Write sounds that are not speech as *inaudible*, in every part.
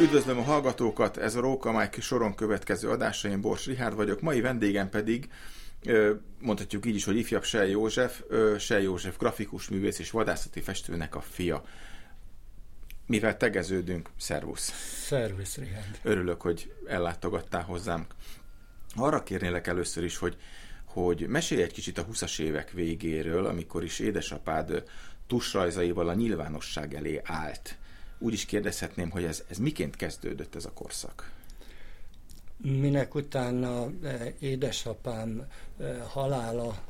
Üdvözlöm a hallgatókat, ez a Róka Mike soron következő adása, én Bors Rihárd vagyok, mai vendégem pedig mondhatjuk így is, hogy ifjabb Sej József, Sej József grafikus művész és vadászati festőnek a fia. Mivel tegeződünk, szervusz! Szervusz, Rihárd! Örülök, hogy ellátogattál hozzám. Arra kérnélek először is, hogy, hogy mesélj egy kicsit a 20-as évek végéről, amikor is édesapád tusrajzaival a nyilvánosság elé állt úgy is kérdezhetném, hogy ez, ez miként kezdődött ez a korszak? Minek utána eh, édesapám eh, halála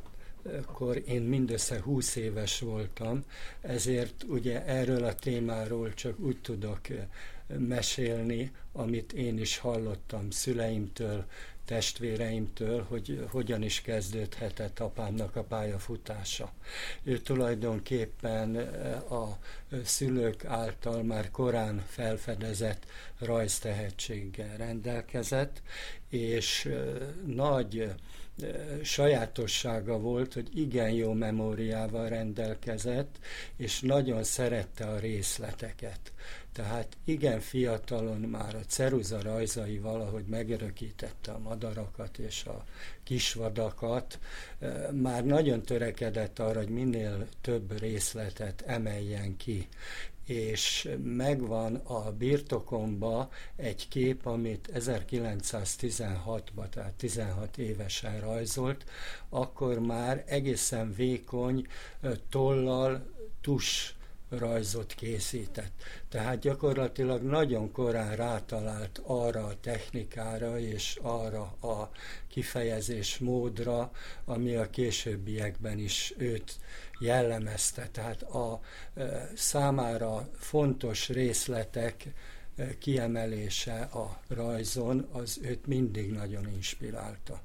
akkor én mindössze 20 éves voltam, ezért ugye erről a témáról csak úgy tudok eh, mesélni, amit én is hallottam szüleimtől, testvéreimtől, hogy hogyan is kezdődhetett apámnak a pályafutása. Ő tulajdonképpen eh, a szülők által már korán felfedezett rajztehetséggel rendelkezett, és eh, nagy sajátossága volt, hogy igen jó memóriával rendelkezett, és nagyon szerette a részleteket. Tehát igen fiatalon már a ceruza rajzai valahogy megörökítette a madarakat és a kisvadakat, már nagyon törekedett arra, hogy minél több részletet emeljen ki és megvan a birtokomba egy kép, amit 1916-ban, tehát 16 évesen rajzolt, akkor már egészen vékony tollal, tus rajzot készített. Tehát gyakorlatilag nagyon korán rátalált arra a technikára és arra a kifejezés módra, ami a későbbiekben is őt jellemezte. Tehát a számára fontos részletek kiemelése a rajzon, az őt mindig nagyon inspirálta.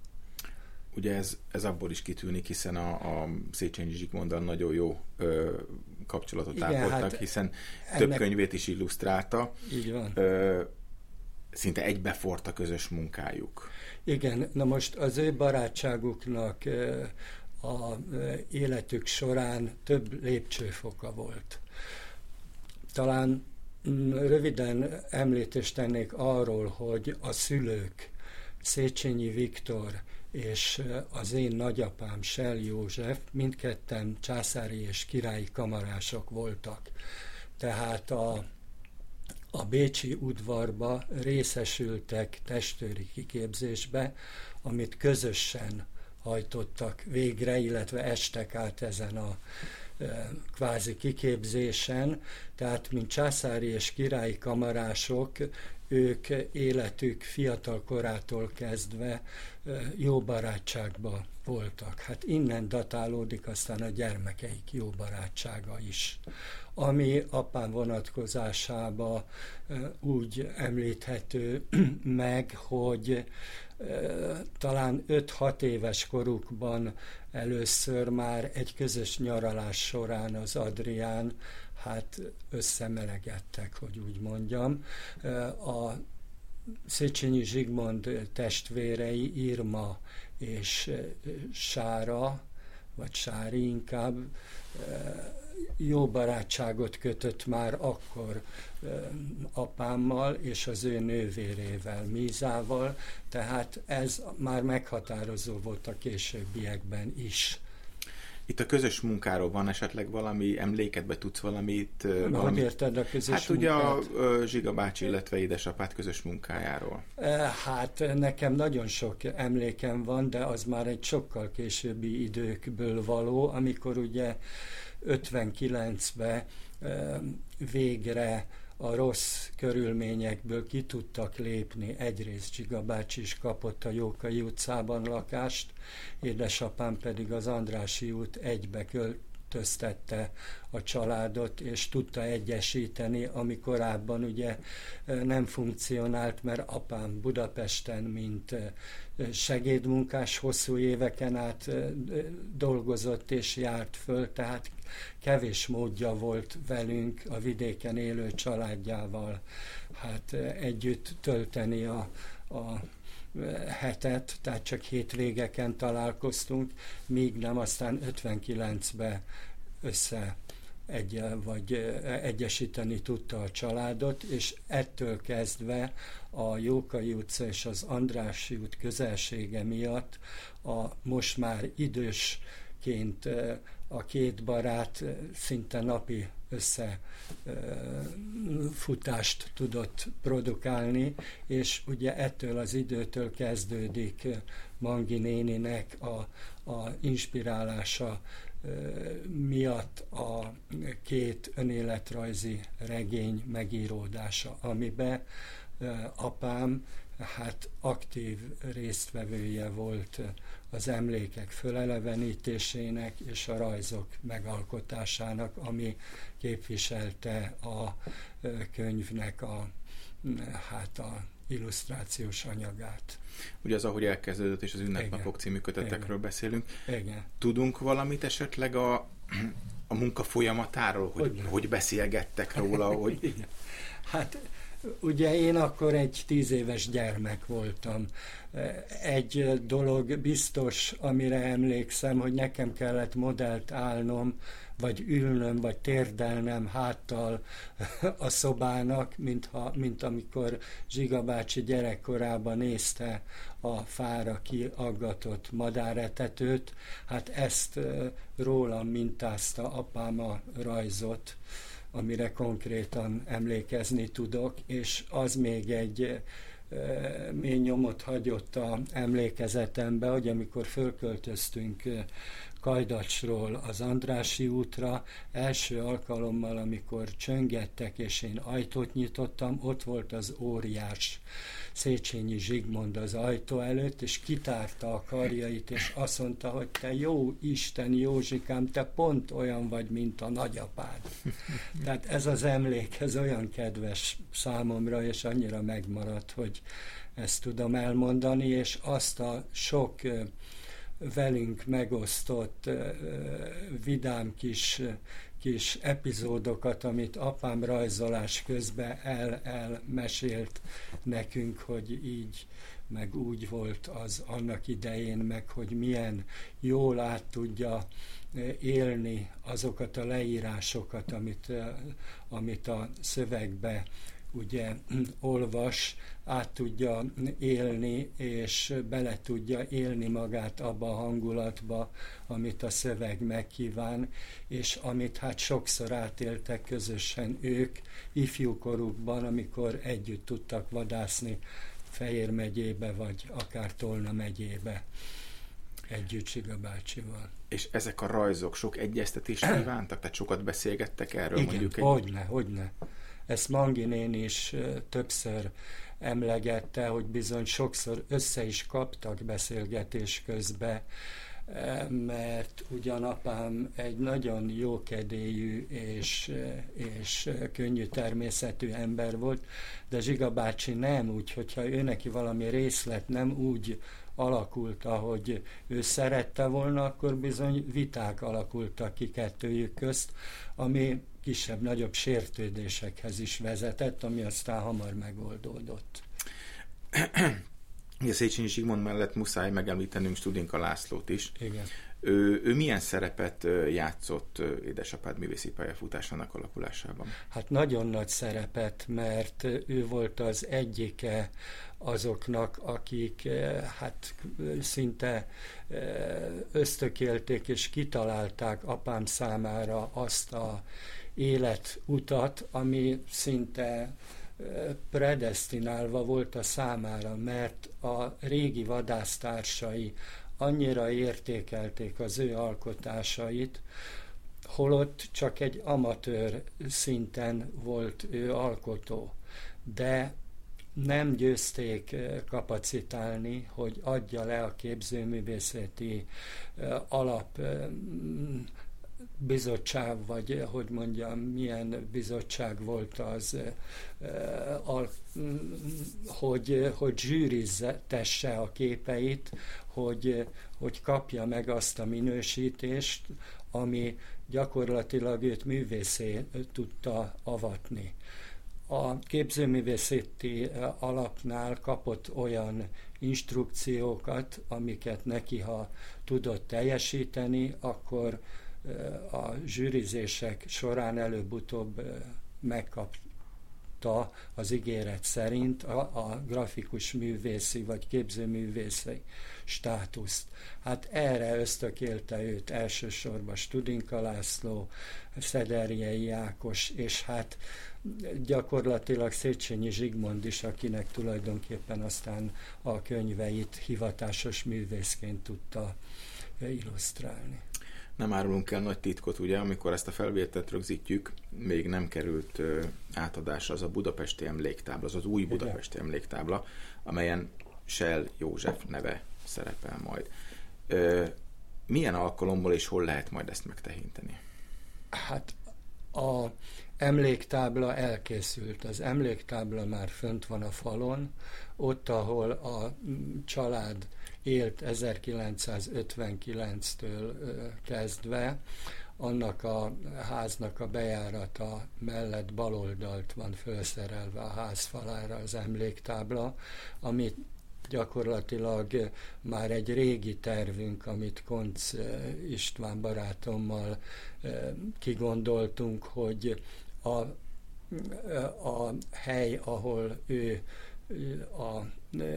Ugye ez, ez abból is kitűnik, hiszen a, a Széchenyi Zsigmonddal nagyon jó ö, kapcsolatot Igen, ápoltak, hát hiszen ennek... több könyvét is illusztrálta. Így van. Ö, szinte egybefort a közös munkájuk. Igen, na most az ő barátságuknak a életük során több lépcsőfoka volt. Talán mm, röviden említést tennék arról, hogy a szülők, Széchenyi Viktor és az én nagyapám Sel József mindketten császári és királyi kamarások voltak. Tehát a, a Bécsi udvarba részesültek testőri kiképzésbe, amit közösen hajtottak végre, illetve estek át ezen a kvázi kiképzésen, tehát mint császári és királyi kamarások, ők életük fiatal korától kezdve jó barátságba voltak. Hát innen datálódik aztán a gyermekeik jó barátsága is. Ami apám vonatkozásába úgy említhető *clears throat* meg, hogy talán 5-6 éves korukban először már egy közös nyaralás során az Adrián hát összemelegedtek, hogy úgy mondjam. A Széchenyi Zsigmond testvérei Irma és Sára, vagy Sári inkább, jó barátságot kötött már akkor apámmal és az ő nővérével, Mízával, tehát ez már meghatározó volt a későbbiekben is. Itt a közös munkáról van esetleg valami emlékedbe tudsz valamit? Na, valami... hogy érted a közös Hát ugye a Zsiga bácsi, illetve édesapát közös munkájáról. Hát nekem nagyon sok emlékem van, de az már egy sokkal későbbi időkből való, amikor ugye 59-ben végre a rossz körülményekből ki tudtak lépni. Egyrészt Csiga bácsi is kapott a Jókai utcában lakást, édesapám pedig az Andrási út egybe költ költöztette a családot, és tudta egyesíteni, ami korábban ugye nem funkcionált, mert apám Budapesten, mint segédmunkás hosszú éveken át dolgozott és járt föl, tehát kevés módja volt velünk a vidéken élő családjával hát együtt tölteni a, a hetet, tehát csak hétvégeken találkoztunk, míg nem aztán 59-ben össze egy, vagy egyesíteni tudta a családot, és ettől kezdve a Jókai utca és az Andrássy út közelsége miatt a most már idősként a két barát szinte napi összefutást tudott produkálni, és ugye ettől az időtől kezdődik Mangi néninek a, a inspirálása miatt a két önéletrajzi regény megíródása, amiben apám hát aktív résztvevője volt az emlékek fölelevenítésének és a rajzok megalkotásának, ami képviselte a könyvnek a, hát a illusztrációs anyagát. Ugye az, ahogy elkezdődött, és az Ünnepnapok című kötetekről Igen. beszélünk. Igen. Tudunk valamit esetleg a, a munka folyamatáról, hogy, hogy, hogy beszélgettek róla? *laughs* Hogy... Igen. Hát Ugye én akkor egy tíz éves gyermek voltam. Egy dolog biztos, amire emlékszem, hogy nekem kellett modellt állnom, vagy ülnöm, vagy térdelnem háttal a szobának, mint, ha, mint amikor Zsiga bácsi gyerekkorában nézte a fára kiaggatott madáretetőt. Hát ezt rólam mintázta apám a rajzot amire konkrétan emlékezni tudok, és az még egy mély nyomot hagyott a emlékezetembe, hogy amikor fölköltöztünk Kajdacsról az Andrási útra. Első alkalommal, amikor csöngettek, és én ajtót nyitottam, ott volt az óriás Széchenyi Zsigmond az ajtó előtt, és kitárta a karjait, és azt mondta, hogy te jó Isten Józsikám, te pont olyan vagy, mint a nagyapád. Tehát ez az emlék, ez olyan kedves számomra, és annyira megmaradt, hogy ezt tudom elmondani, és azt a sok velünk megosztott vidám kis, kis epizódokat, amit apám rajzolás közben el, elmesélt nekünk, hogy így meg úgy volt az annak idején, meg hogy milyen jól át tudja élni azokat a leírásokat, amit, amit a szövegbe ugye *clears throat* olvas, át tudja élni, és bele tudja élni magát abba a hangulatba, amit a szöveg megkíván, és amit hát sokszor átéltek közösen ők ifjúkorukban, amikor együtt tudtak vadászni Fejér megyébe, vagy akár Tolna megyébe együtt Siga bácsival. És ezek a rajzok sok egyeztetést kívántak? Tehát sokat beszélgettek erről? Igen, mondjuk egy... hogyne, hogyne. Ezt Manginén is többször emlegette, hogy bizony sokszor össze is kaptak beszélgetés közben, mert ugyan apám egy nagyon jókedélyű és, és könnyű természetű ember volt, de Zsiga bácsi nem úgy, hogyha ő neki valami részlet nem úgy alakult, ahogy ő szerette volna, akkor bizony viták alakultak ki kettőjük közt, ami kisebb-nagyobb sértődésekhez is vezetett, ami aztán hamar megoldódott. Széchenyi Zsigmond mellett muszáj megemlítenünk Studinka Lászlót is. Igen. Ő, ő milyen szerepet játszott édesapád művészi pályafutásának alakulásában? Hát nagyon nagy szerepet, mert ő volt az egyike azoknak, akik hát szinte ösztökélték és kitalálták apám számára azt a életutat, ami szinte predestinálva volt a számára, mert a régi vadásztársai annyira értékelték az ő alkotásait, holott csak egy amatőr szinten volt ő alkotó, de nem győzték kapacitálni, hogy adja le a képzőművészeti alap bizottság, vagy eh, hogy mondjam, milyen bizottság volt az, eh, hogy, hogy zsűriztesse a képeit, hogy, hogy kapja meg azt a minősítést, ami gyakorlatilag őt művészé tudta avatni. A képzőművészeti alapnál kapott olyan instrukciókat, amiket neki, ha tudott teljesíteni, akkor a zsűrizések során előbb-utóbb megkap, kapta az ígéret szerint a, a grafikus művészi vagy képzőművészi státuszt. Hát erre ösztökélte őt elsősorban Studinka László, Szederjei Ákos, és hát gyakorlatilag Széchenyi Zsigmond is, akinek tulajdonképpen aztán a könyveit hivatásos művészként tudta illusztrálni nem árulunk el nagy titkot, ugye, amikor ezt a felvételt rögzítjük, még nem került ö, átadásra az a budapesti emléktábla, az az új budapesti emléktábla, amelyen Shell József neve szerepel majd. Ö, milyen alkalommal és hol lehet majd ezt megtekinteni? Hát a emléktábla elkészült. Az emléktábla már fönt van a falon, ott, ahol a család élt 1959-től kezdve, annak a háznak a bejárata mellett baloldalt van felszerelve a házfalára az emléktábla, amit gyakorlatilag már egy régi tervünk, amit Konc István barátommal kigondoltunk, hogy a, a hely, ahol ő a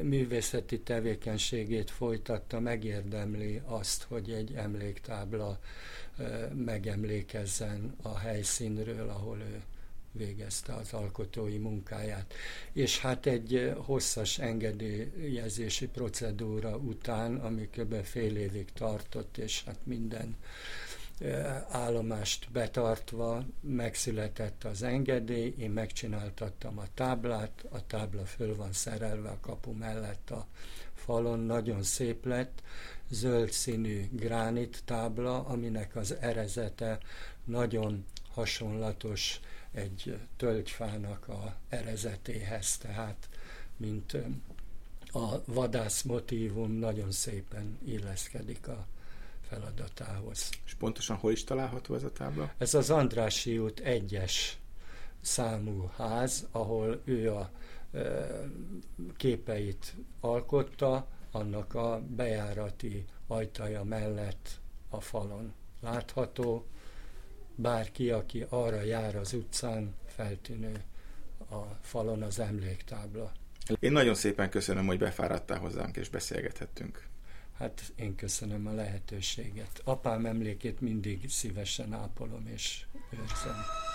művészeti tevékenységét folytatta, megérdemli azt, hogy egy emléktábla megemlékezzen a helyszínről, ahol ő végezte az alkotói munkáját. És hát egy hosszas engedélyezési procedúra után, ami kb. fél évig tartott, és hát minden állomást betartva megszületett az engedély, én megcsináltattam a táblát, a tábla föl van szerelve a kapu mellett a falon, nagyon szép lett, zöld színű gránit tábla, aminek az erezete nagyon hasonlatos egy tölgyfának a erezetéhez, tehát mint a vadász motívum nagyon szépen illeszkedik a feladatához. És pontosan hol is található ez a tábla? Ez az Andrási út egyes számú ház, ahol ő a e, képeit alkotta, annak a bejárati ajtaja mellett a falon látható. Bárki, aki arra jár az utcán, feltűnő a falon az emléktábla. Én nagyon szépen köszönöm, hogy befáradtál hozzánk és beszélgethettünk. Hát én köszönöm a lehetőséget. Apám emlékét mindig szívesen ápolom és őrzem.